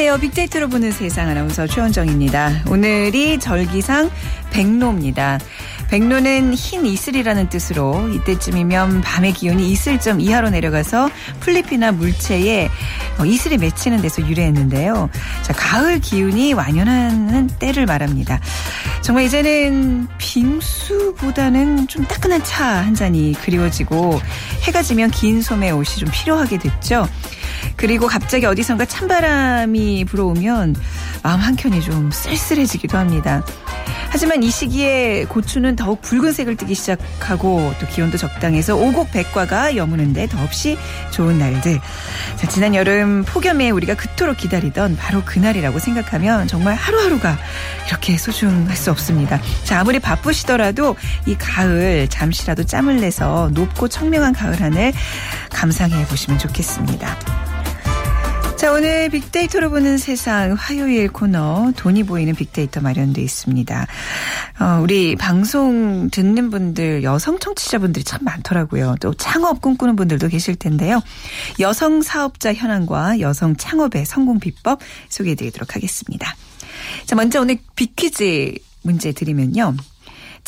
안녕하세요. 빅데이터로 보는 세상 아나운서 최원정입니다. 오늘이 절기상 백로입니다. 백로는 흰 이슬이라는 뜻으로 이때쯤이면 밤의 기온이 이슬점 이하로 내려가서 풀잎이나 물체에 어, 이슬이 맺히는 데서 유래했는데요. 자, 가을 기운이 완연하는 때를 말합니다. 정말 이제는 빙수보다는 좀 따끈한 차 한 잔이 그리워지고 해가 지면 긴 소매 옷이 좀 필요하게 됐죠. 그리고 갑자기 어디선가 찬바람이 불어오면 마음 한켠이 좀 쓸쓸해지기도 합니다. 하지만 이 시기에 고추는 더욱 붉은색을 띠기 시작하고 또 기온도 적당해서 오곡 백과가 여무는데 더없이 좋은 날들. 자, 지난 여름 폭염에 우리가 그토록 기다리던 바로 그날이라고 생각하면 정말 하루하루가 이렇게 소중할 수 없습니다. 자, 아무리 바쁘시더라도 이 가을 잠시라도 짬을 내서 높고 청명한 가을 하늘 감상해 보시면 좋겠습니다. 자, 오늘 빅데이터로 보는 세상 화요일 코너 돈이 보이는 빅데이터 마련돼 있습니다. 어, 우리 방송 듣는 분들 여성 청취자분들이 참 많더라고요. 또 창업 꿈꾸는 분들도 계실 텐데요. 여성 사업자 현황과 여성 창업의 성공 비법 소개해 드리도록 하겠습니다. 자, 먼저 오늘 빅퀴즈 문제 드리면요.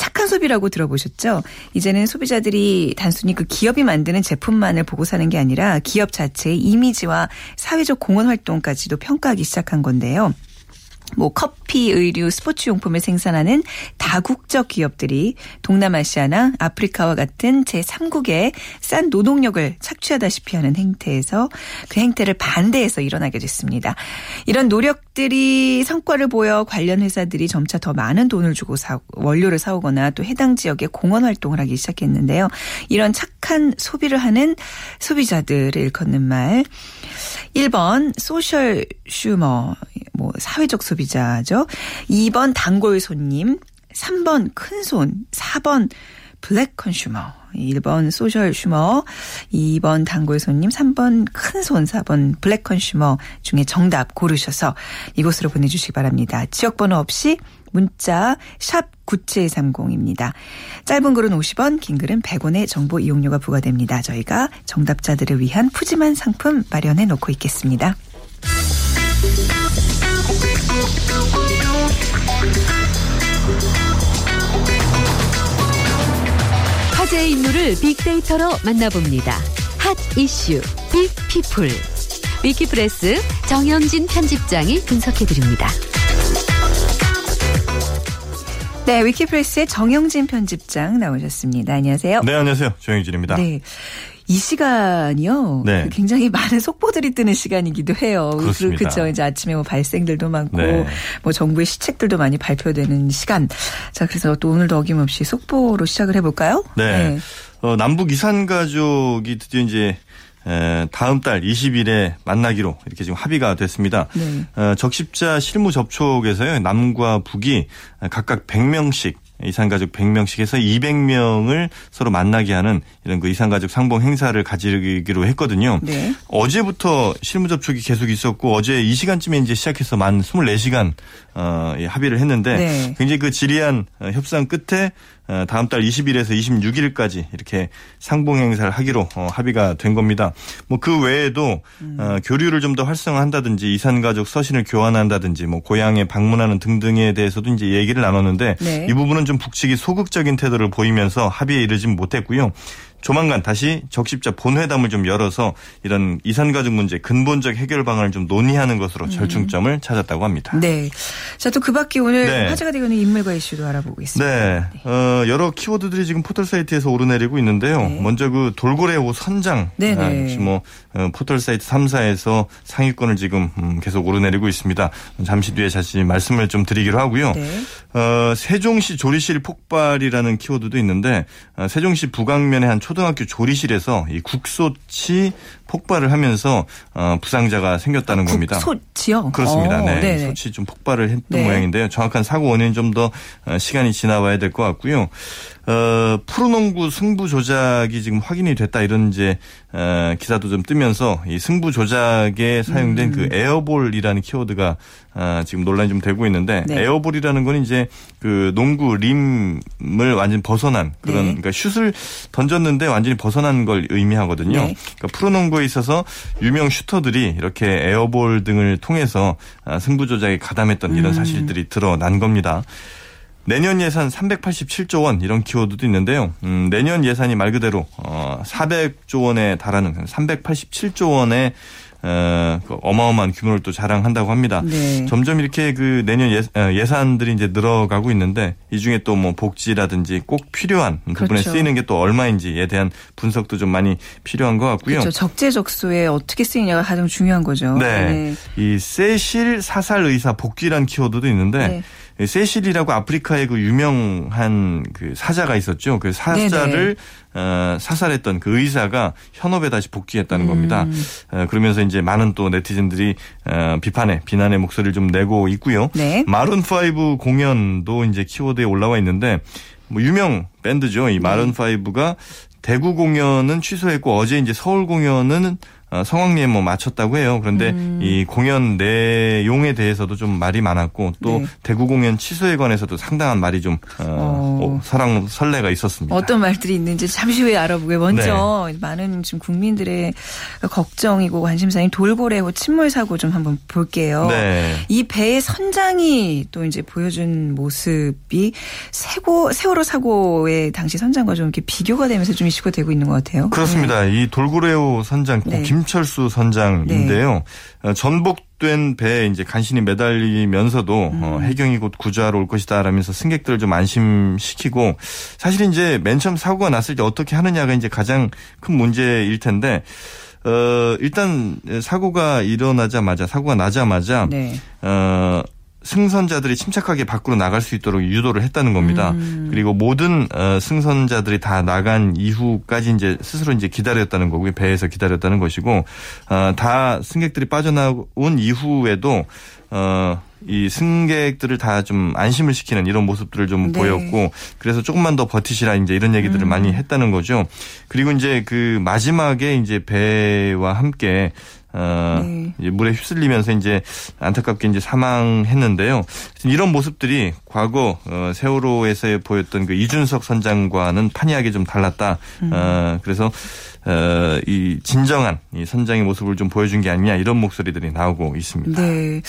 착한 소비라고 들어보셨죠? 이제는 소비자들이 단순히 그 기업이 만드는 제품만을 보고 사는 게 아니라 기업 자체의 이미지와 사회적 공헌 활동까지도 평가하기 시작한 건데요. 뭐 커피, 의류, 스포츠 용품을 생산하는 다국적 기업들이 동남아시아나 아프리카와 같은 제3국의 싼 노동력을 착취하다시피 하는 행태에서 그 행태를 반대해서 일어나게 됐습니다. 이런 노력들이 성과를 보여 관련 회사들이 점차 더 많은 돈을 주고 사, 원료를 사오거나 또 해당 지역에 공헌 활동을 하기 시작했는데요. 이런 착한 소비를 하는 소비자들을 일컫는 말 1번 소셜 슈머 뭐 사회적 소비자죠. 2번 단골 손님, 3번 큰손, 4번 블랙 컨슈머. 1번 소셜 슈머, 2번 단골 손님, 3번 큰 손, 4번 블랙 컨슈머 중에 정답 고르셔서 이곳으로 보내주시기 바랍니다. 지역번호 없이 문자 샵 9730입니다. 짧은 글은 50원, 긴 글은 100원의 정보 이용료가 부과됩니다. 저희가 정답자들을 위한 푸짐한 상품 마련해 놓고 있겠습니다. 화제의 인물을 빅데이터로 만나봅니다. 핫 이슈 빅피플 위키프레스 정영진 편집장이 분석해드립니다. 네, 위키프레스의 정영진 편집장 나오셨습니다. 안녕하세요. 네, 안녕하세요. 정영진입니다. 네. 이 시간이요. 네. 굉장히 많은 속보들이 뜨는 시간이기도 해요. 그렇습니다. 그렇죠. 이제 아침에 뭐 발생들도 많고 네. 뭐 정부의 시책들도 많이 발표되는 시간. 자, 그래서 또 오늘도 어김없이 속보로 시작을 해볼까요? 네. 어, 남북 이산 가족이 드디어 이제 에, 다음 달 20일에 만나기로 이렇게 지금 합의가 됐습니다. 네. 어, 적십자 실무 접촉에서요. 남과 북이 각각 100명씩 이산가족 100명씩 해서 200명을 서로 만나게 하는 이런 그 이산가족 상봉 행사를 가지기로 했거든요. 네. 어제부터 실무 접촉이 계속 있었고 어제 이 시간쯤에 이제 시작해서 만 24시간 어, 예, 합의를 했는데 네. 굉장히 그 지리한 어, 협상 끝에 어, 다음 달 20일에서 26일까지 이렇게 상봉 행사를 하기로 어, 합의가 된 겁니다. 뭐 그 외에도 음. 어, 교류를 좀 더 활성화한다든지 이산 가족 서신을 교환한다든지 뭐 고향에 방문하는 등등에 대해서도 이제 얘기를 나눴는데 네. 이 부분은 좀 북측이 소극적인 태도를 보이면서 합의에 이르진 못했고요. 조만간 다시 적십자 본회담을 좀 열어서 이런 이산 가족 문제 근본적 해결 방안을 좀 논의하는 것으로 절충점을 찾았다고 합니다. 음. 네. 자, 또 그 밖에 오늘 네. 화제가 되고 있는 인물과 이슈도 알아보고 있습니다. 네. 어, 여러 키워드들이 지금 포털 사이트에서 오르내리고 있는데요. 네. 먼저 그 돌고래 호 선장. 네네. 아, 역시 뭐 어, 포털 사이트 3사에서 상위권을 지금 음, 계속 오르내리고 있습니다. 잠시 뒤에 다시 말씀을 좀 드리기로 하고요. 네. 어, 세종시 조리실 폭발이라는 키워드도 있는데 어, 세종시 부강면의 한 초등학교 조리실에서 이 국솥이 폭발을 하면서 어, 부상자가 생겼다는 겁니다. 국솥이요? 그렇습니다. 어, 네. 네네. 소치 좀 폭발을 했던 네. 모양인데요. 정확한 사고 원인 좀 더 시간이 지나봐야 될 것 같고요. 어, 프로농구 승부 조작이 지금 확인이 됐다 이런 이제 어, 기사도 좀 뜨면서 이 승부 조작에 사용된 음. 그 air ball이라는 키워드가 아, 지금 논란이 좀 되고 있는데 네. air ball이라는 건 이제 그 농구 림을 완전 벗어난 그런 네. 그러니까 슛을 던졌는데 완전히 벗어난 걸 의미하거든요. 네. 그러니까 프로농구에 있어서 유명 슈터들이 이렇게 에어볼 등을 통해서 아, 승부 조작에 가담했던 이런 음. 사실들이 드러난 겁니다. 내년 예산 387조 원 이런 키워드도 있는데요. 음, 내년 예산이 말 그대로 어, 400조 원에 달하는 387조 원의 어, 그 어마어마한 규모를 또 자랑한다고 합니다. 네. 점점 이렇게 그 내년 예, 어, 예산들이 이제 늘어가고 있는데 이 중에 또 뭐 복지라든지 꼭 필요한 부분에 그렇죠. 쓰이는 게 또 얼마인지에 대한 분석도 좀 많이 필요한 것 같고요. 그렇죠. 적재적소에 어떻게 쓰이냐가 가장 중요한 거죠. 네. 이 세실 사살 의사 복귀란 키워드도 있는데 네. 이 세실이라고 아프리카의 그 유명한 그 사자가 있었죠. 그 사자를 어, 사살했던 그 의사가 현업에 다시 복귀했다는 겁니다. 음. 어, 그러면서 이제 많은 또 네티즌들이 어, 비판의 비난의 목소리를 좀 내고 있고요. 네. 마룬 5 공연도 이제 키워드에 올라와 있는데 뭐 유명 밴드죠. 이 마룬 5가 대구 공연은 취소했고 어제 이제 서울 공연은 어, 성황리에 뭐 마쳤다고 해요. 그런데 음. 이 공연 내용에 대해서도 좀 말이 많았고 또 네. 대구 공연 취소에 관해서도 상당한 말이 좀 어, 어. 어, 설랑 설레가 있었습니다. 어떤 말들이 있는지 잠시 후에 알아보고요. 먼저 많은 지금 국민들의 걱정이고 관심사인 돌고래호 침몰 사고 좀 한번 볼게요. 네. 이 배의 선장이 또 이제 보여준 모습이 세고 세월호 사고의 당시 선장과 좀 이렇게 비교가 되면서 좀 이슈가 되고 있는 것 같아요. 그렇습니다. 이 돌고래호 선장 고 네. 김철수 선장인데요. 어, 전복된 배에 이제 간신히 매달리면서도 어, 음. 해경이 곧 구조하러 올 것이다라면서 승객들을 좀 안심시키고 사실 이제 맨 처음 사고가 났을 때 어떻게 하느냐가 이제 가장 큰 문제일 텐데 어 일단 사고가 일어나자마자 사고가 나자마자 네. 어, 승선자들이 침착하게 밖으로 나갈 수 있도록 유도를 했다는 겁니다. 음. 그리고 모든 어, 승선자들이 다 나간 이후까지 이제 스스로 이제 기다렸다는 거고요. 배에서 기다렸다는 것이고 어, 다 승객들이 빠져나온 이후에도 어, 이 승객들을 다 좀 안심을 시키는 이런 모습들을 좀 네. 보였고 그래서 조금만 더 버티시라 이제 이런 얘기들을 음. 많이 했다는 거죠. 그리고 이제 그 마지막에 이제 배와 함께 어, 네. 이제 물에 휩쓸리면서 이제 안타깝게 이제 사망했는데요. 이런 모습들이 과거 어, 세월호에서 보였던 그 이준석 선장과는 판이하게 좀 달랐다. 음. 어, 그래서 어, 이 진정한 이 선장의 모습을 좀 보여준 게 아니냐 이런 목소리들이 나오고 있습니다. 네.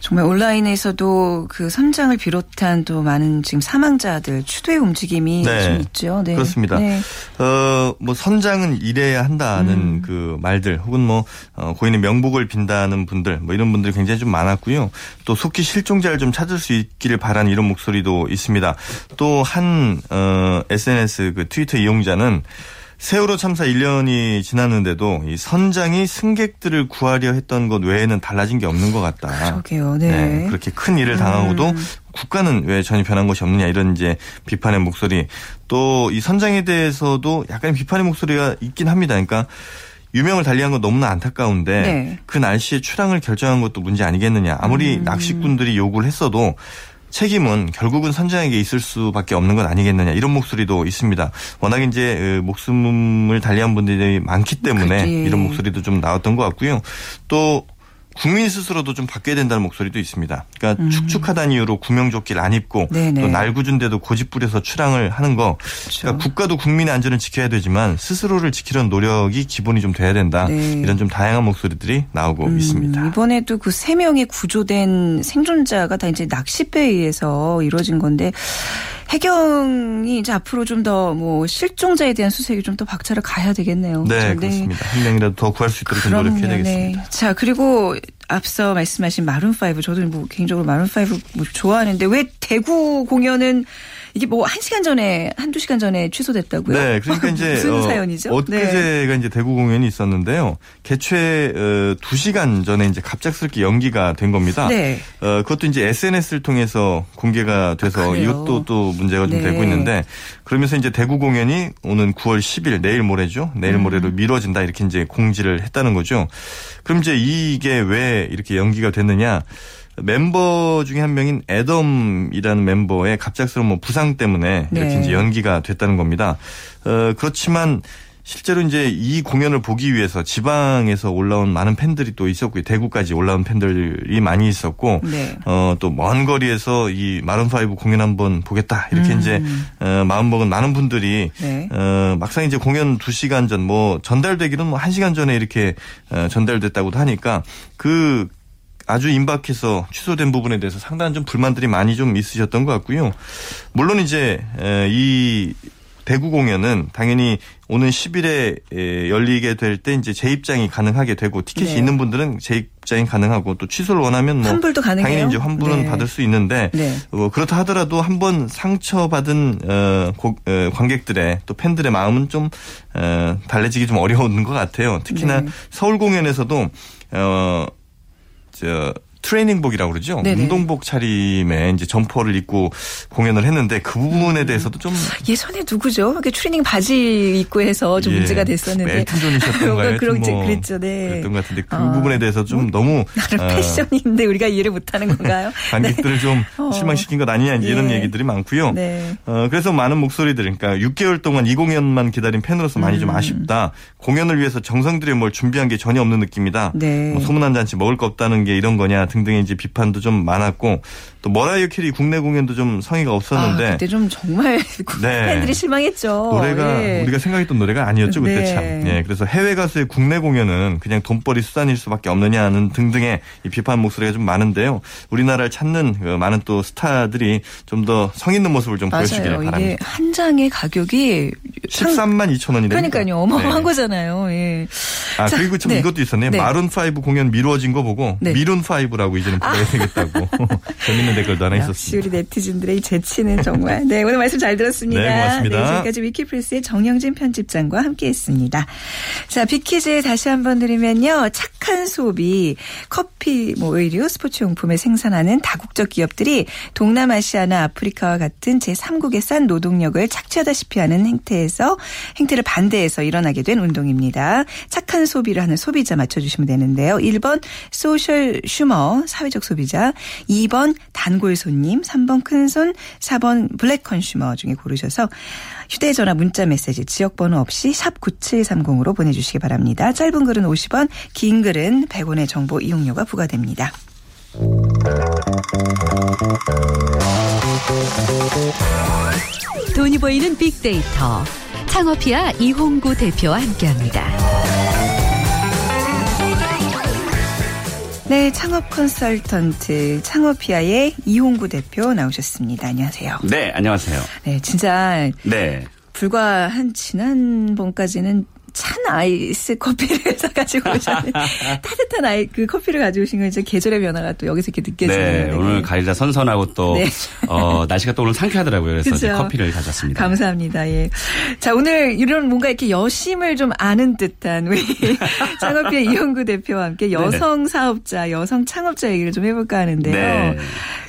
정말 온라인에서도 그 선장을 비롯한 또 많은 지금 사망자들 추도의 움직임이 네. 좀 있죠. 네. 그렇습니다. 네. 어, 뭐 선장은 일해야 한다는 음. 그 말들 혹은 뭐 어, 고인의 명복을 빈다는 분들 뭐 이런 분들이 굉장히 좀 많았고요. 또 속히 실종자를 좀 찾을 수 있기를 바라는 이런 목소리도 있습니다. 또한 어, SNS 그 트위터 이용자는 세월호 참사 1년이 지났는데도 이 선장이 승객들을 구하려 했던 것 외에는 달라진 게 없는 것 같다. 그러게요. 네. 그렇게 큰 일을 당하고도 음. 국가는 왜 전혀 변한 것이 없느냐 이런 이제 비판의 목소리 또 이 선장에 대해서도 약간 비판의 목소리가 있긴 합니다. 그러니까 유명을 달리한 건 너무나 안타까운데 네. 그 날씨에 출항을 결정한 것도 문제 아니겠느냐. 아무리 음. 낚시꾼들이 요구를 했어도 책임은 결국은 선장에게 있을 수밖에 없는 것 아니겠느냐 이런 목소리도 있습니다. 워낙 이제 어, 목숨을 달리한 분들이 많기 때문에 그치. 이런 목소리도 좀 나왔던 것 같고요. 또 국민 스스로도 좀 바뀌어야 된다는 목소리도 있습니다. 그러니까 축축하다는 이유로 구명조끼를 안 입고 음. 네네. 또 날구준데도 고집 부려서 출항을 하는 거. 그렇죠. 그러니까 국가도 국민의 안전을 지켜야 되지만 스스로를 지키려는 노력이 기본이 좀 돼야 된다. 네. 이런 좀 다양한 목소리들이 나오고 있습니다. 음, 이번에도 그 세 명의 구조된 생존자가 다 이제 낚싯배에 의해서 이루어진 건데 해경이 이제 앞으로 좀 더 뭐 실종자에 대한 수색이 좀 더 박차를 가야 되겠네요. 네, 그렇죠? 그렇습니다. 한 명이라도 더 구할 수 있도록 좀 노력해야 그럼요, 되겠습니다. 네. 자, 그리고 앞서 말씀하신 마룬 5 저도 뭐 개인적으로 마룬 5뭐 좋아하는데 왜 대구 공연은 이게 뭐 한 시간 전에 한두 시간 전에 취소됐다고요? 네, 그러니까 이제 무슨 어, 사연이죠? 네. 엊그제가 이제 대구 공연이 있었는데요. 개최 어, 2시간 전에 이제 갑작스럽게 연기가 된 겁니다. 네. 어, 그것도 이제 SNS를 통해서 공개가 돼서 아? 이것도 또 문제가 좀 네. 되고 있는데 그러면서 이제 대구 공연이 오는 9월 10일 내일 모레죠. 내일 음. 모레로 미뤄진다 이렇게 이제 공지를 했다는 거죠. 그럼 이제 이게 왜 이렇게 연기가 됐느냐? 멤버 중에 한 명인 애덤이라는 멤버의 갑작스러운 뭐 부상 때문에 이렇게 네. 이제 연기가 됐다는 겁니다. 어, 그렇지만 실제로 이제 이 공연을 보기 위해서 지방에서 올라온 많은 팬들이 또 있었고요. 대구까지 올라온 팬들이 많이 있었고 네. 어, 또 먼 거리에서 이 마룬 파이브 공연 한번 보겠다. 이렇게 음. 이제 어, 마음먹은 많은 분들이 네. 어, 막상 이제 공연 2시간 전 뭐 전달되기는 뭐 1시간 전에 이렇게 어, 전달됐다고도 하니까 그 아주 임박해서 취소된 부분에 대해서 상당한 좀 불만들이 많이 좀 있으셨던 것 같고요. 물론 이제 에, 이 대구 공연은 당연히 오는 10일에 에, 열리게 될 때 이제 재입장이 가능하게 되고 티켓이 네. 있는 분들은 재입장이 가능하고 또 취소를 원하면 뭐 환불도 가능해요? 당연히 이제 환불은 네. 받을 수 있는데 네. 어, 그렇다 하더라도 한 번 상처받은 어, 고- 어, 관객들의 또 팬들의 마음은 좀 어, 달래지기 좀 어려운 것 같아요. 특히나 네. 서울 공연에서도 어, 저 트레이닝복이라고 그러죠. 네네. 운동복 차림에 이제 점퍼를 입고 공연을 했는데 그 부분에 음. 대해서도 좀 예전에 누구죠? 트레이닝 바지 입고 해서 좀 예, 문제가 됐었는데. 엘튼 존이셨던가요? 그런 뭐 그랬죠, 네. 그랬던 것 같은데 그 아. 부분에 대해서 좀 너무 나름 어, 패션인데 우리가 이해를 못하는 건가요? 관객들을 좀 어. 실망시킨 것 아니냐 이런 예. 얘기들이 많고요. 네. 어, 그래서 많은 목소리들, 그러니까 6개월 동안 이 공연만 기다린 팬으로서 많이 음. 좀 아쉽다. 공연을 위해서 정성 들여 뭘 준비한 게 전혀 없는 느낌이다. 네. 뭐 소문난 잔치 먹을 거 없다는 게 이런 거냐 등등의 이제 비판도 좀 많았고 또 머라이어 캐리 국내 공연도 좀 성의가 없었는데 아, 그때 좀 정말 네. 팬들이 실망했죠. 노래가 예. 우리가 생각했던 노래가 아니었죠 그때 네. 참. 예, 그래서 해외 가수의 국내 공연은 그냥 돈벌이 수단일 수밖에 없느냐는 등등의 이 비판 목소리가 좀 많은데요. 우리나라를 찾는 그 많은 또 스타들이 좀 더 성의 있는 모습을 좀 보여주기를 맞아요. 이게 바랍니다. 한 장의 가격이 상- 13만 2천 원이. 그러니까요. 어마어마한 네. 거잖아요. 예. 아 자, 그리고 참 네. 이것도 있었네요. 네. 마룬 5 공연 미루어진 거 보고 네. 미룬 5라고 이제는 불러야 되겠다고 재밌는 댓글도 하나 역시 있었습니다. 우리 네티즌들의 이 재치는 정말. 네, 오늘 말씀 잘 들었습니다. 네, 고맙습니다. 지금까지 위키플스의 정영진 편집장과 함께했습니다. 자, 빅퀴즈 다시 한번 드리면요. 착한 소비, 커피, 뭐 의류, 스포츠용품을 생산하는 다국적 기업들이 동남아시아나 아프리카와 같은 제3국의 싼 노동력을 착취하다시피 하는 행태에서 행태를 반대해서 일어나게 된 운동입니다. 착한 소비를 하는 소비자 맞춰주시면 되는데요. 1번 social sumer 사회적 소비자 2번 단골 손님 3번 큰 손 4번 black consumer 중에 고르셔서 휴대전화 문자 메시지 지역번호 없이 샵 9730으로 보내주시기 바랍니다. 짧은 글은 50원 긴 글은 100원의 정보 이용료가 부과됩니다. 돈이 보이는 빅데이터. 창업피아 이홍구 대표와 함께합니다. 네, 창업 컨설턴트 창업피아의 이홍구 대표 나오셨습니다. 안녕하세요. 네, 안녕하세요. 네, 진짜 네. 불과 한 지난번까지는 찬 아이스 커피를 사가지고 오셨는데 따뜻한 아이 그 커피를 가지고 오신 건 이제 계절의 변화가 또 여기서 이렇게 느껴지네요. 네, 오늘 가을이라 선선하고 또, 네. 어, 날씨가 또 오늘 상쾌하더라고요. 그래서 그죠? 커피를 가져왔습니다. 감사합니다. 예. 자, 오늘 이런 뭔가 이렇게 여심을 좀 아는 듯한 우리 창업비의 이영구 대표와 함께 여성 사업자, 여성 창업자 얘기를 좀 해볼까 하는데요. 네.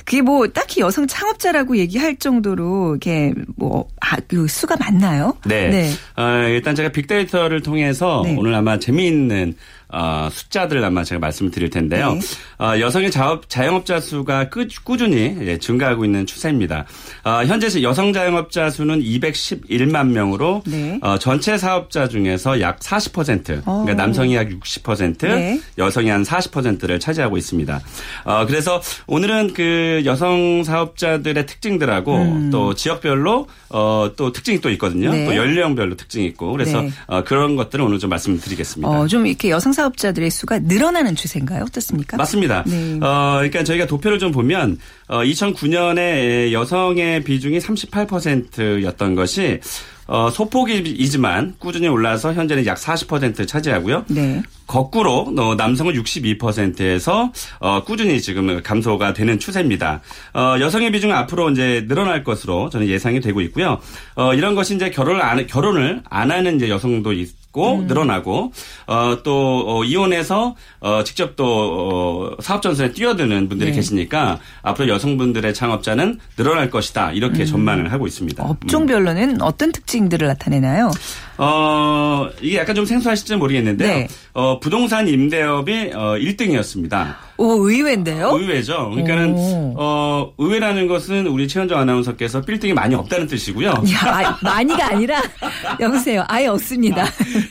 그게 뭐 딱히 여성 창업자라고 얘기할 정도로 이렇게 뭐, 아, 그 수가 많나요? 네. 어, 일단 제가 빅데이터를 통해서 네. 오늘 아마 재미있는 어, 숫자들 아마 제가 말씀을 드릴 텐데요. 네. 어, 여성의 자업, 자영업자 수가 꾸, 꾸준히 예, 증가하고 있는 추세입니다. 어, 현재 여성 자영업자 수는 211만 명으로 네. 어, 전체 사업자 중에서 약 40%, 어. 그러니까 남성이 약 60%, 네. 여성이 한 40%를 차지하고 있습니다. 어, 그래서 오늘은 그 여성 사업자들의 특징들하고 또 지역별로 어, 또 특징이 또 있거든요. 음. 네. 또 연령별로 특징이 있고 그래서 네. 어, 그런 것들을 오늘 좀 말씀드리겠습니다. 어, 좀 이렇게 여성 사업자들의 수가 늘어나는 추세인가요? 어떻습니까? 맞습니다. 네. 어, 그러니까 저희가 도표를 좀 보면 어, 2009년에 여성의 비중이 38%였던 것이 어, 소폭이지만 꾸준히 올라서 현재는 약 40% 차지하고요. 네. 거꾸로 어, 남성은 62%에서 어, 꾸준히 지금 감소가 되는 추세입니다. 어, 여성의 비중은 앞으로 이제 늘어날 것으로 저는 예상이 되고 있고요. 어, 이런 것이 이제 결혼을 안 결혼을 안 하는 이제 여성도 있 고 음. 늘어나고 어, 또 어, 이혼해서 어, 직접 또 어, 사업 전선에 뛰어드는 분들이 네. 계시니까 앞으로 여성분들의 창업자는 늘어날 것이다 이렇게 전망을 하고 있습니다. 음. 업종별로는 어떤 특징들을 나타내나요? 어, 이게 약간 좀 생소하실지 모르겠는데요. 네. 어, 부동산 임대업이 어, 1등이었습니다. 오, 의외인데요? 의외죠. 그러니까는 오. 어, 의외라는 것은 우리 최현정 아나운서께서 빌딩이 많이 없다는 뜻이고요. 야, 아, 많이가 아니라 여보세요. 아예 없습니다.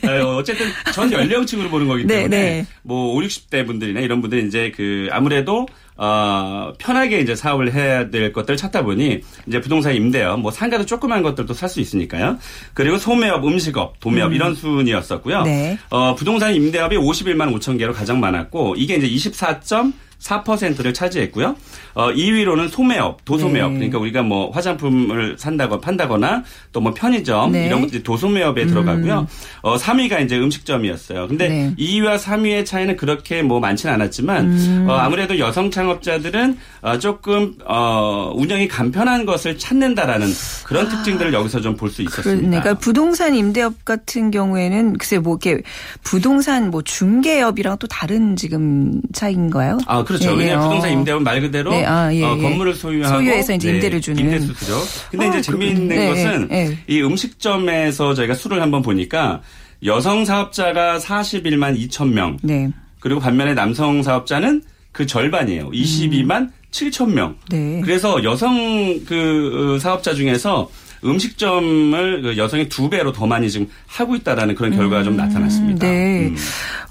어, 어쨌든 전 연령층으로 보는 거기 네, 때문에 네. 뭐 5, 60대 분들이나 이런 분들이 이제 그 아무래도 어, 편하게 이제 사업을 해야 될 것들을 찾다 보니 이제 부동산 임대업, 뭐 상가도 조그만 것들도 살 수 있으니까요. 그리고 소매업, 음식업, 도매업 이런 순이었었고요. 네. 어, 부동산 임대업이 51만 5천 개로 가장 많았고 이게 이제 24. 4%를 차지했고요. 어, 2위로는 소매업, 도소매업. 네. 그러니까 우리가 뭐 화장품을 산다거나 판다거나 또 뭐 편의점 네. 이런 것들이 도소매업에 들어가고요. 어, 3위가 이제 음식점이었어요. 근데 네. 2위와 3위의 차이는 그렇게 뭐 많지는 않았지만 음. 어, 아무래도 여성 창업자들은 어, 조금 어, 운영이 간편한 것을 찾는다라는 그런 특징들을 여기서 좀 볼 수 있었습니다. 그러니까 부동산 임대업 같은 경우에는 글쎄 뭐 이렇게 부동산 뭐 중개업이랑 또 다른 지금 차이인가요? 아, 그렇죠. 예, 왜냐하면 어. 부동산 임대업은 말 그대로 네, 아, 예, 어, 예. 건물을 소유하고 소유해서 이제 임대를 주는. 임대수수죠. 근데 어, 이제 그- 재미있는 네, 것은 네, 이 음식점에서 저희가 수를 한번 보니까 여성 사업자가 41만 2천 명 네. 그리고 반면에 남성 사업자는 그 절반이에요. 22만 7천 명. 네. 그래서 여성 그 어, 사업자 중에서 음식점을 그 여성이 두 배로 더 많이 지금 하고 있다라는 그런 결과가 좀 나타났습니다. 네. 음.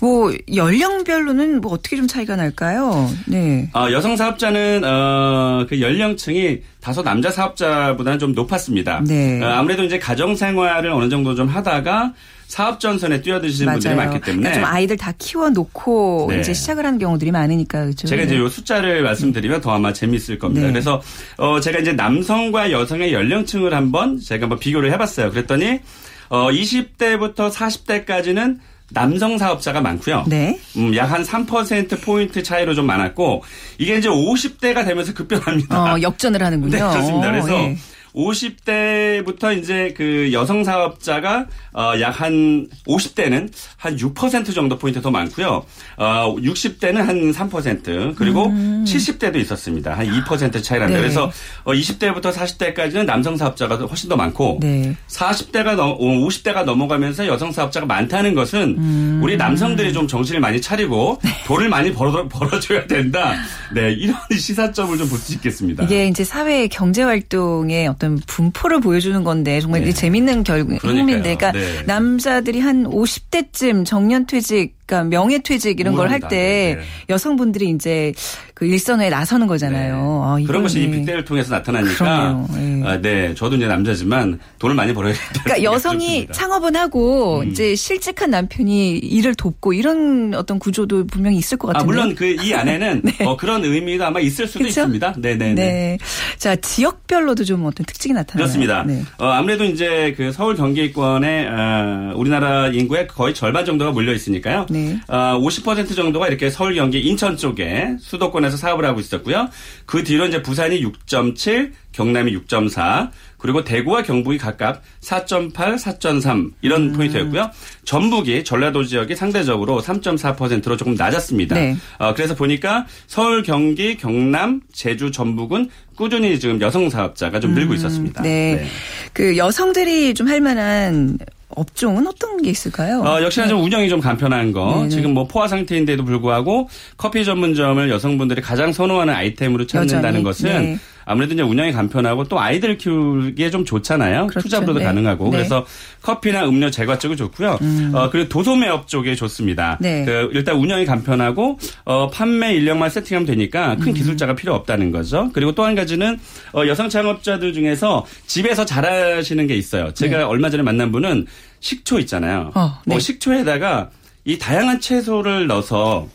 뭐 연령별로는 뭐 어떻게 좀 차이가 날까요? 네. 어, 여성 사업자는 어, 그 연령층이 다소 남자 사업자보다는 좀 높았습니다. 네. 어, 아무래도 이제 가정 생활을 어느 정도 좀 하다가 사업 전선에 뛰어드시는 분들이 많기 때문에 그러니까 좀 아이들 다 키워 놓고 네. 이제 시작을 하는 경우들이 많으니까 그죠? 제가 이제 요 숫자를 말씀드리면 더 아마 재미있을 겁니다. 네. 그래서 어 제가 이제 남성과 여성의 연령층을 한번 제가 한번 비교를 해봤어요. 그랬더니 어 20대부터 40대까지는 남성 사업자가 많고요. 네. 음, 약 한 3% 포인트 차이로 좀 많았고 이게 이제 50대가 되면서 급변합니다. 어, 역전을 하는군요. 네, 그렇습니다. 어, 그래서 예. 50대부터 이제 그 여성 사업자가 어, 약 한 50대는 한 6% 정도 포인트 더 많고요. 어, 60대는 한 3% 그리고 70대도 있었습니다. 한 2% 차이랍니다. 음. 네. 그래서 어, 20대부터 40대까지는 남성 사업자가 훨씬 더 많고 네. 40대가 넘, 50대가 넘어가면서 여성 사업자가 많다는 것은 음. 우리 남성들이 좀 정신을 많이 차리고 돈을 많이 벌어, 벌어줘야 된다. 네, 이런 시사점을 좀 볼 수 있겠습니다. 이게 이제 사회 경제 활동의 어떤 분포를 보여주는 건데 정말 네. 재밌는 결 흥미인데, 그러니까 네. 남자들이 한 50대쯤 정년퇴직, 그러니까 명예퇴직 이런 걸할 우울합니다. 때 네, 네. 여성분들이 이제 그 일선에 나서는 거잖아요. 아, 네. 그런 것이 이 이거는 빅데이를 통해서 나타나니까. 예. 아, 네 저도 이제 남자지만 돈을 많이 벌어야겠다. 그러니까 여성이 창업은 하고 음. 이제 실직한 남편이 일을 돕고 이런 어떤 구조도 분명히 있을 것 아, 같은데. 물론 그 이 안에는 어, 그런 의미가 아마 있을 수도 그쵸? 있습니다. 네네네. 네. 자, 지역별로도 좀 어떤 특징이 나타나요. 그렇습니다. 네. 어, 아무래도 이제 그 서울 경기권에 어, 우리나라 인구의 거의 절반 정도가 몰려 있으니까요. 네. 어, 50% 정도가 이렇게 서울, 경기, 인천 쪽에 수도권에서 사업을 하고 있었고요. 그 뒤로 이제 부산이 6.7, 경남이 6.4, 그리고 대구와 경북이 각각 4.8, 4.3 이런 음. 포인트였고요. 전북이 전라도 지역이 상대적으로 3.4%로 조금 낮았습니다. 네. 어, 그래서 보니까 서울, 경기, 경남, 제주, 전북은 꾸준히 지금 여성 사업자가 좀 늘고 있었습니다. 네. 그 여성들이 좀 할 만한 업종은 어떤 게 있을까요? 어, 역시나 좀 운영이 좀 간편한 거. 네네. 지금 뭐 포화 상태인데도 불구하고 커피 전문점을 여성분들이 가장 선호하는 아이템으로 찾는다는 여전히. 것은 네. 아무래도 이제 운영이 간편하고 또 아이들 키우기에 좀 좋잖아요. 그렇죠. 투잡으로도 네. 가능하고. 네. 음. 그래서 커피나 음료 제과 쪽이 좋고요. 어, 그리고 도소매업 쪽이 좋습니다. 네. 그 일단 운영이 간편하고 어, 판매 인력만 세팅하면 되니까 음. 큰 기술자가 필요 없다는 거죠. 그리고 또 한 가지는 어, 여성 창업자들 중에서 집에서 잘하시는 게 있어요. 제가 얼마 전에 만난 분은 식초 있잖아요. 네. 어, 네. 어, 식초에다가 이 다양한 채소를 넣어서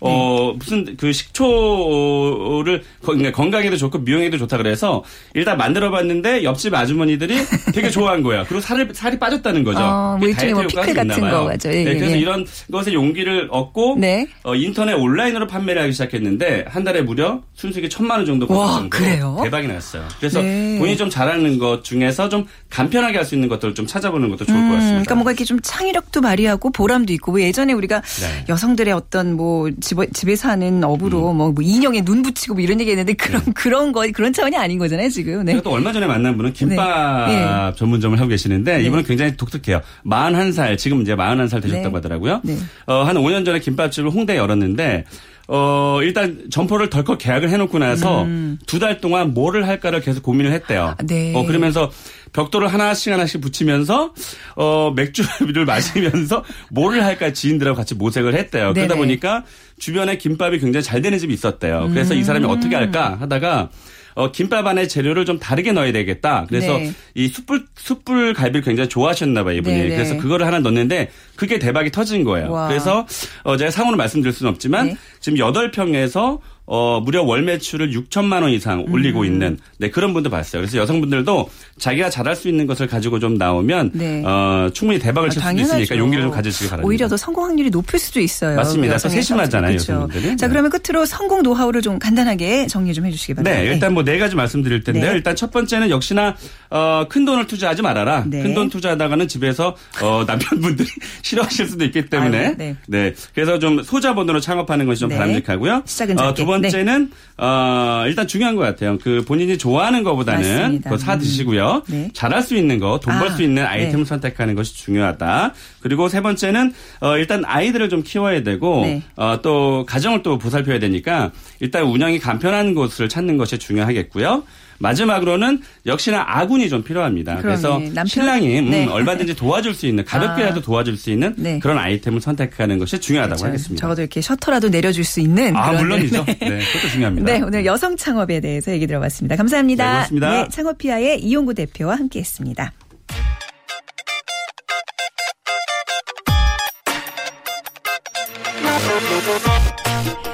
어 네. 무슨 그 식초를 거- 그러니까 건강에도 좋고 미용에도 좋다 그래서 일단 만들어 봤는데 옆집 아주머니들이 되게 좋아한 거야. 그리고 살을 살이 빠졌다는 거죠. 어, 뭐 일종의 뭐 피클 같은 봐요. 거 같죠. 예, 네, 그래서 예. 이런 것에 용기를 얻고 네. 어, 인터넷 온라인으로 판매를 하기 시작했는데 한 달에 무려 순수익이 천만 원 정도 와, 정도로 그래요? 대박이 났어요. 그래서 네. 본인이 좀 잘하는 것 중에서 좀 간편하게 할 수 있는 것들을 좀 찾아보는 것도 좋을 것 음, 같습니다. 그러니까 뭔가 이렇게 좀 창의력도 발휘하고 보람도 있고 뭐 예전에 우리가 네. 여성들의 어떤 뭐 집 집에, 집에서 하는 업으로 뭐, 뭐 인형에 눈 붙이고 뭐 이런 얘기 했는데 그런, 그런 거, 그런 차원이 아닌 거잖아요, 지금. 네. 제가 또 얼마 전에 만난 분은 김밥 네. 전문점을 하고 계시는데 이분은 굉장히 독특해요. 41살, 지금 이제 41살 되셨다고 네. 하더라고요. 네. 어, 한 5년 전에 김밥집을 홍대에 열었는데 어, 일단 점포를 덜컥 계약을 해놓고 나서 두달 동안 뭐를 할까를 계속 고민을 했대요. 음. 네. 어, 그러면서 벽돌을 하나씩 하나씩 붙이면서 어, 맥주를 마시면서 뭐를 할까 지인들하고 같이 모색을 했대요. 그러다 네네. 보니까 주변에 김밥이 굉장히 잘 되는 집이 있었대요. 그래서 이 사람이 어떻게 할까 하다가 어, 김밥 안에 재료를 좀 다르게 넣어야 되겠다. 그래서 네. 이 숯불 숯불 갈비를 굉장히 좋아하셨나 봐요, 이분이. 네네. 그래서 그거를 하나 넣었는데 그게 대박이 터진 거예요. 와. 그래서 어, 제가 상호는 말씀드릴 수는 없지만 네. 지금 8평에서 어, 무려 월 매출을 6천만 원 이상 올리고 음. 있는 네, 그런 분도 봤어요. 그래서 여성분들도 자기가 잘할 수 있는 것을 가지고 좀 나오면 네. 어, 충분히 대박을 칠 수도 당연하죠. 있으니까 용기를 좀 가지시기 바랍니다. 오히려 더 성공 확률이 높을 수도 있어요. 맞습니다. 그 세심하잖아요, 그렇죠. 여성분들은. 자, 네. 그러면 끝으로 성공 노하우를 좀 간단하게 정리 좀 해주시기 바랍니다. 네, 일단 뭐 네 가지 말씀드릴 텐데요. 네. 일단 첫 번째는 역시나 어, 큰 돈을 투자하지 말아라. 네. 큰돈 투자하다가는 집에서 어, 남편분들이 싫어하실 수도 있기 때문에 아유, 네. 네. 그래서 좀 소자본으로 창업하는 것이 좀 네. 바람직하고요. 시작은 어. 네. 두 번째는 어, 일단 중요한 것 같아요. 그 본인이 좋아하는 것보다는 맞습니다. 그거 사 드시고요. 네. 잘할 수 있는 거, 돈벌 아, 수 있는 네. 아이템을 선택하는 것이 중요하다. 그리고 세 번째는 어, 일단 아이들을 좀 키워야 되고 네. 어, 또 가정을 또 보살펴야 되니까 일단 운영이 간편한 곳을 찾는 것이 중요하겠고요. 마지막으로는 역시나 아군이 좀 필요합니다. 그러네. 그래서 남편? 신랑이 음, 네. 얼마든지 도와줄 수 있는 가볍게라도 아. 도와줄 수 있는 네. 그런 아이템을 선택하는 것이 중요하다고 저- 하겠습니다. 적어도 이렇게 셔터라도 내려줄 수 있는. 아 그런- 물론이죠. 네. 네, 그것도 중요합니다. 네, 오늘 여성 창업에 대해서 얘기 들어봤습니다. 감사합니다. 네, 고맙습니다. 네, 창업피아의 이용구 대표와 함께했습니다.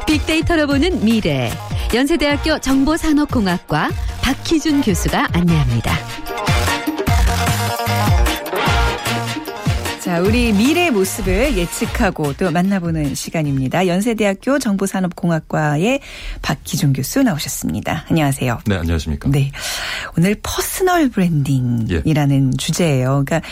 빅데이터로 보는 미래. 연세대학교 정보산업공학과 박희준 교수가 안내합니다. 자, 우리 미래의 모습을 예측하고 또 만나보는 시간입니다. 연세대학교 정보산업공학과의 박기준 교수 나오셨습니다. 안녕하세요. 네, 안녕하십니까. 네. 오늘 personal branding이라는 주제예요. 그러니까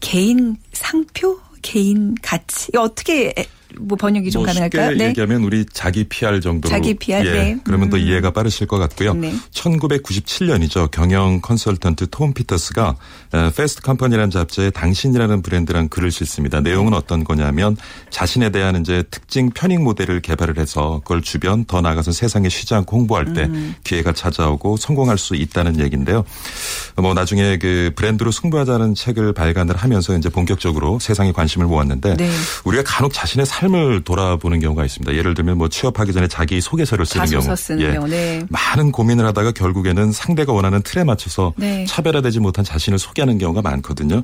개인 상표, 개인 가치. 어떻게 뭐 번역이 좀 뭐 가능할까요? 쉽게 얘기하면 우리 자기 PR 정도로 자기 PR, 예, 네. 그러면 더 음. 이해가 빠르실 것 같고요. 네. 1997년이죠. 경영 컨설턴트 톰 피터스가 어, 패스트 컴퍼니라는 잡지에 당신이라는 브랜드란 글을 싣습니다. 내용은 어떤 거냐면 자신에 대한 이제 특징 편익 모델을 개발을 해서 그걸 주변 더 나아가서 세상에 쉬지 않고 홍보할 때 음. 기회가 찾아오고 성공할 수 있다는 얘기인데요. 뭐 나중에 그 브랜드로 승부하자는 책을 발간을 하면서 이제 본격적으로 세상에 관심을 모았는데 네. 우리가 간혹 자신의 삶을 돌아보는 경우가 있습니다. 예를 들면 뭐 취업하기 전에 자기 소개서를 쓰는 경우. 쓰는 경우, 네. 많은 고민을 하다가 결국에는 상대가 원하는 틀에 맞춰서 네. 차별화되지 못한 자신을 소개하는 경우가 많거든요.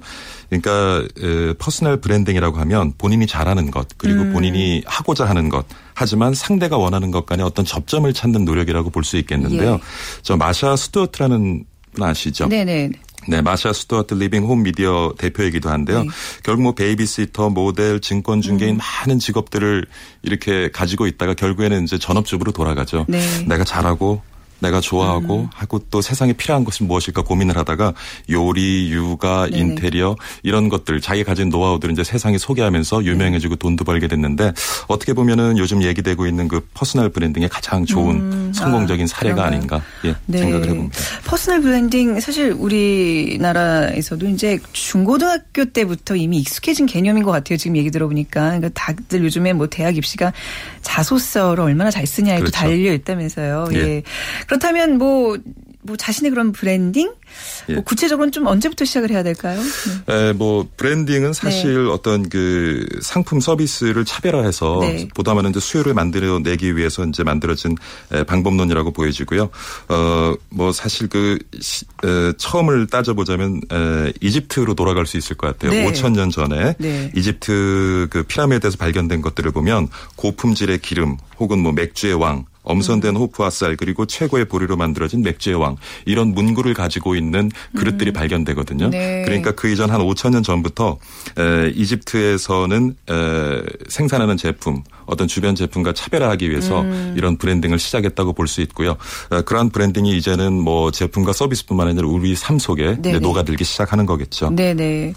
그러니까 에, personal branding이라고 하면 본인이 잘하는 것 그리고 음. 본인이 하고자 하는 것 하지만 상대가 원하는 것 간에 어떤 접점을 찾는 노력이라고 볼 수 있겠는데요. 예. 저 마샤 스튜어트라는 분 아시죠? 네네. 네, 마샤 스튜어트 리빙 옴니미디어 대표이기도 한데요. 네. 결국 뭐 베이비시터, 모델, 증권 음. 중개인 많은 직업들을 이렇게 가지고 있다가 결국에는 이제 전업주부로 돌아가죠. 네. 음. 내가 잘하고 내가 좋아하고 하고 또 세상에 필요한 것이 무엇일까 고민을 하다가 요리, 육아, 네네. 인테리어 이런 것들 자기 가진 노하우들을 이제 세상에 소개하면서 유명해지고 돈도 벌게 됐는데 어떻게 보면은 요즘 얘기되고 있는 그 personal branding의 가장 좋은 음, 성공적인 아, 사례가 그런가요? 아닌가 예, 네. 생각을 해봅니다. personal branding 사실 우리나라에서도 이제 중고등학교 때부터 이미 익숙해진 개념인 것 같아요. 지금 얘기 들어보니까. 그러니까 다들 요즘에 뭐 대학 입시가 자소서를 얼마나 잘 쓰냐에 도 그렇죠. 달려 있다면서요. 예. 예. 그렇다면 뭐, 뭐 자신의 그런 브랜딩? 예. 뭐 구체적으로는 좀 언제부터 시작을 해야 될까요? 네. 에, 뭐 branding은 사실 어떤 그 상품 서비스를 차별화해서 네. 보다 많은 이제 수요를 만들어 내기 위해서 이제 만들어진 에, 방법론이라고 보여지고요. 어, 뭐 사실 그 시, 에, 처음을 따져보자면 에, 이집트로 돌아갈 수 있을 것 같아요. 네. 5천 년 전에 네. 이집트 그 피라미드에서 발견된 것들을 보면 고품질의 기름 혹은 뭐 맥주의 왕 엄선된 음. 호프와 쌀 그리고 최고의 보리로 만들어진 맥주의 왕 이런 문구를 가지고 있는 그릇들이 발견되거든요. 음. 네. 그러니까 그 이전 한 5천 년 전부터 에, 이집트에서는 에, 생산하는 제품 어떤 주변 제품과 차별화하기 위해서 음. 이런 branding을 시작했다고 볼 수 있고요. 에, 그러한 branding이 이제는 뭐 제품과 서비스뿐만 아니라 우리 삶 속에 네네. 이제 녹아들기 시작하는 거겠죠. 네네.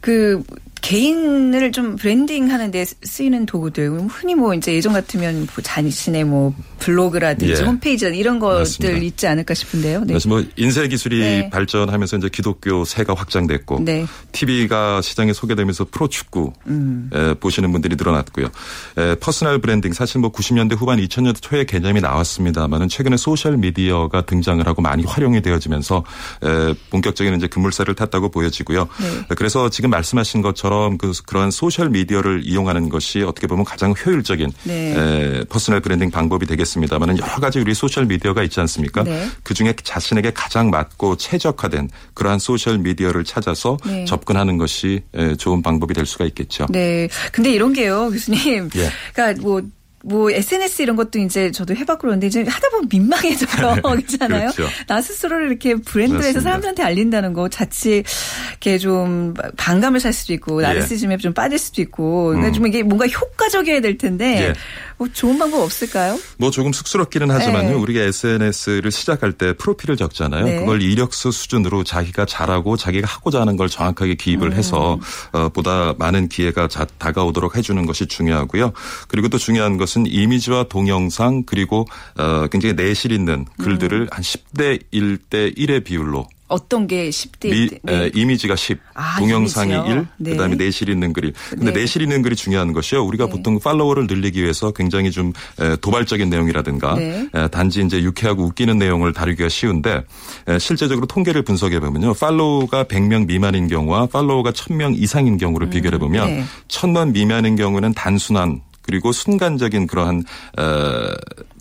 그 개인을 좀 브랜딩 하는데 쓰이는 도구들 흔히 뭐 이제 예전 같으면 뭐 자신의 뭐 블로그라든지 예. 홈페이지 이런 것들 맞습니다. 있지 않을까 싶은데요. 네. 그래서 뭐 인쇄 기술이 네. 발전하면서 이제 기독교 세가 확장됐고 네. TV가 시장에 소개되면서 프로 축구 음. 에, 보시는 분들이 늘어났고요. 에, personal branding 사실 뭐 90년대 후반 2000년대 초에 개념이 나왔습니다만은 최근에 social media가 등장을 하고 많이 활용이 되어지면서 에, 본격적인 이제 급물살을 탔다고 보여지고요. 네. 그래서 지금 말씀하신 것처럼 그 그러한 social media를 이용하는 것이 어떻게 보면 가장 효율적인 네. 에, personal branding 방법이 되겠습니다만은 여러 가지 우리 social media가 있지 않습니까? 네. 그 중에 자신에게 가장 맞고 최적화된 그러한 social media를 찾아서 네. 접근하는 것이 에, 좋은 방법이 될 수가 있겠죠. 네. 근데 이런 게요, 교수님. 예. 그러니까 뭐, 뭐 SNS 이런 것도 이제 저도 해봤고 그러는데 이제 하다 보면 민망해져요. 그렇잖아요. 그렇죠. 나 스스로를 이렇게 브랜드해서 맞습니다. 사람들한테 알린다는 거 자칫 이렇게 좀 반감을 살 수도 있고 예. 나르시즘에 좀 빠질 수도 있고 그러니까 음. 좀 이게 뭔가 효과적이어야 될 텐데 예. 뭐 좋은 방법 없을까요? 뭐 조금 쑥스럽기는 하지만요. 네. 우리가 SNS를 시작할 때 프로필을 적잖아요. 네. 그걸 이력서 수준으로 자기가 잘하고 자기가 하고자 하는 걸 정확하게 기입을 음. 해서 어, 보다 많은 기회가 자- 다가오도록 해주는 것이 중요하고요. 그리고 또 중요한 것은 이미지와 동영상 그리고 어, 굉장히 내실 있는 글들을 음. 한 10대 1대 1의 비율로 어떤 게 10대 미, 때 네. 에, 이미지가 10, 아, 동영상이 이미지요? 1, 네. 그다음에 내실 있는 글이. 근데 네. 내실 있는 글이 중요한 것이요. 우리가 네. 보통 팔로워를 늘리기 위해서 굉장히 좀 에, 도발적인 내용이라든가 네. 에, 단지 이제 유쾌하고 웃기는 내용을 다루기가 쉬운데 에, 실제적으로 통계를 분석해 보면요. 팔로워가 100명 미만인 경우와 팔로워가 1000명 이상인 경우를 비교해 보면 네. 1000명 미만인 경우는 단순한 그리고 순간적인 그러한 어,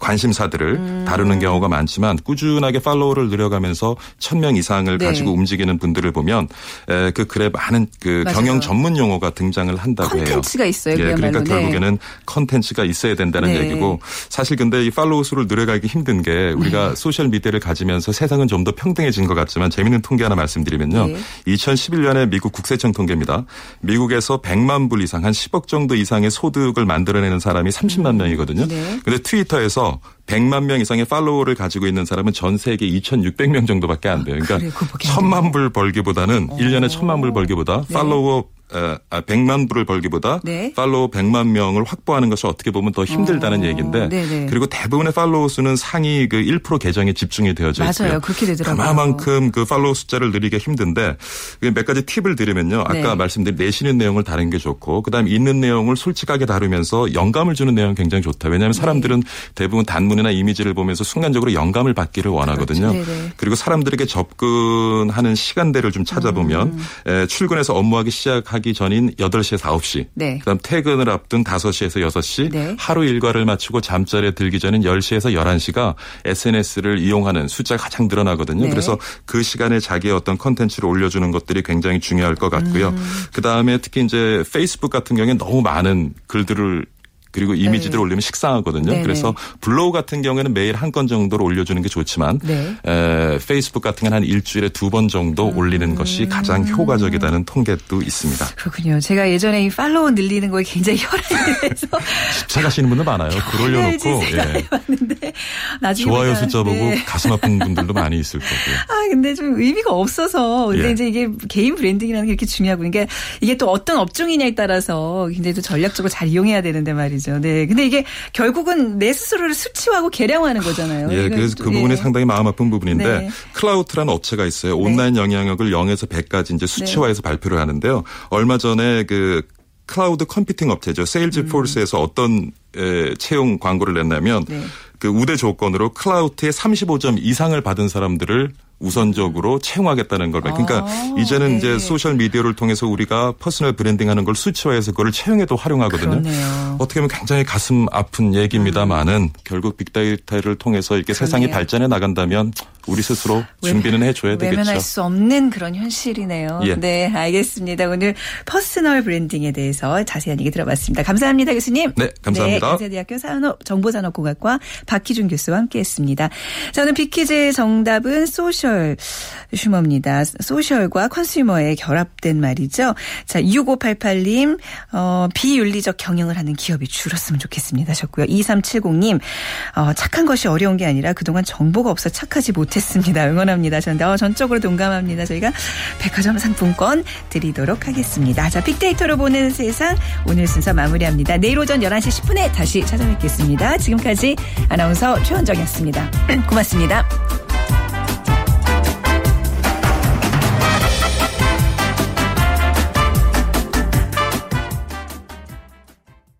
관심사들을 음. 다루는 경우가 많지만 꾸준하게 follower를 늘려가면서 1000명 이상을 네. 가지고 움직이는 분들을 보면 에, 그 글에 많은 그 맞아요. 경영 전문 용어가 등장을 한다고 해요. 컨텐츠가 있어요. 예. 그러니까 네. 결국에는 컨텐츠가 있어야 된다는 네. 얘기고 사실 근데 이 팔로워 수를 늘려가기 힘든 게 우리가 네. social media를 가지면서 세상은 좀 더 평등해진 것 같지만 재미있는 통계 하나 말씀드리면요. 네. 2011년에 미국 국세청 통계입니다. 미국에서 100만 불 이상 한 10억 정도 이상의 소득을 만들어내는 사람이 30만 명이거든요. 네. 근데 트위터에서 100만 명 이상의 팔로워를 가지고 있는 사람은 전 세계 2,600명 정도밖에 안 돼요. 그러니까 그거밖에 안 천만 불 벌기보다는 1년에 천만 불 벌기보다 네. 팔로워 어, 아, 100만 불을 벌기보다 네. 팔로워 100만 명을 확보하는 것이 어떻게 보면 더 힘들다는 어, 얘기인데 네네. 그리고 대부분의 팔로워 수는 상위 그 1% 계정에 집중이 되어져 있고요. 맞아요. 그렇게 되더라고요. 그만큼 그 팔로워 숫자를 늘리기가 힘든데 그몇 가지 팁을 드리면요. 아까 네. 말씀드린 내쉬는 내용을 다루는 게 좋고 그다음에 있는 내용을 솔직하게 다루면서 영감을 주는 내용 이 굉장히 좋다. 왜냐하면 네. 사람들은 대부분 단문이나 이미지를 보면서 순간적으로 영감을 받기를 원하거든요. 그렇죠. 그리고 사람들에게 접근하는 시간대를 좀 찾아보면 음. 에, 출근해서 업무하기 시작하 기 전인 8시에서 9시. 네. 그다음 퇴근을 앞둔 5시에서 6시. 네. 하루 일과를 마치고 잠자리에 들기 전인 10시에서 11시가 SNS를 이용하는 숫자가 가장 늘어나거든요. 네. 그래서 그 시간에 자기의 어떤 컨텐츠를 올려주는 것들이 굉장히 중요할 것 같고요. 음. 그다음에 특히 이제 페이스북 같은 경우에 너무 많은 글들을 그리고 이미지들을 네. 올리면 식상하거든요. 네네. 그래서 블로그 같은 경우에는 매일 한 건 정도로 올려주는 게 좋지만 네. 에, 페이스북 같은 경우는 한 일주일에 두 번 정도 음. 올리는 것이 가장 효과적이라는 통계도 있습니다. 그렇군요. 제가 예전에 이 팔로워 늘리는 거에 굉장히 혈안이 돼서 집착하시는 분들 많아요. 글 올려놓고 예. 나중에 좋아요 숫자 보고 네. 가슴 아픈 분들도 많이 있을 거고요. 아, 근데 좀 의미가 없어서. 근데 예. 이제 이게 개인 branding이라는 게 이렇게 중요하고. 그러니까 이게 또 어떤 업종이냐에 따라서 굉장히 또 전략적으로 잘 이용해야 되는데 말이죠. 네. 근데 이게 결국은 내 스스로를 수치화하고 계량화하는 거잖아요. 예, 그래서 또, 그 부분이 예. 상당히 마음 아픈 부분인데 네. 클라우트라는 업체가 있어요. 온라인 영향력을 0에서 100까지 이제 수치화해서 네. 발표를 하는데요. 얼마 전에 그 cloud computing 업체죠. 세일즈 포스에서 어떤 에, 채용 광고를 냈냐면 음. 네. 그 우대 조건으로 클라우트에 35점 이상을 받은 사람들을 우선적으로 채용하겠다는 걸. 그러니까 아, 이제는 네. 이제 소셜 미디어를 통해서 우리가 personal branding하는 걸 수치화해서 그걸 채용에도 활용하거든요. 그렇네요. 어떻게 보면 굉장히 가슴 아픈 얘기입니다만은 결국 빅데이터를 통해서 이렇게 세상이 음. 그러네요. 발전해 나간다면 우리 스스로 준비는 해줘야 되겠죠. 외면할 수 없는 그런 현실이네요. 예. 네, 알겠습니다. 오늘 personal branding에 대해서 자세한 얘기 들어봤습니다. 감사합니다, 교수님. 네, 감사합니다. 네, 연세대학교 산업 정보산업공학과 박희준 교수와 함께했습니다. 자, 오늘 빅퀴즈의 정답은 social sumer입니다. social과 consumer의 결합된 말이죠. 자, 6588님, 어, 비윤리적 경영을 하는 기업이 줄었으면 좋겠습니다. 하셨고요. 2370님, 어, 착한 것이 어려운 게 아니라 그동안 정보가 없어 착하지 못했 됐습니다. 응원합니다. 전, 어, 전적으로 동감합니다. 저희가 백화점 상품권 드리도록 하겠습니다. 자, 빅데이터로 보는 세상 오늘 순서 마무리합니다. 내일 오전 11시 10분에 다시 찾아뵙겠습니다. 지금까지 아나운서 최원정이었습니다. 고맙습니다.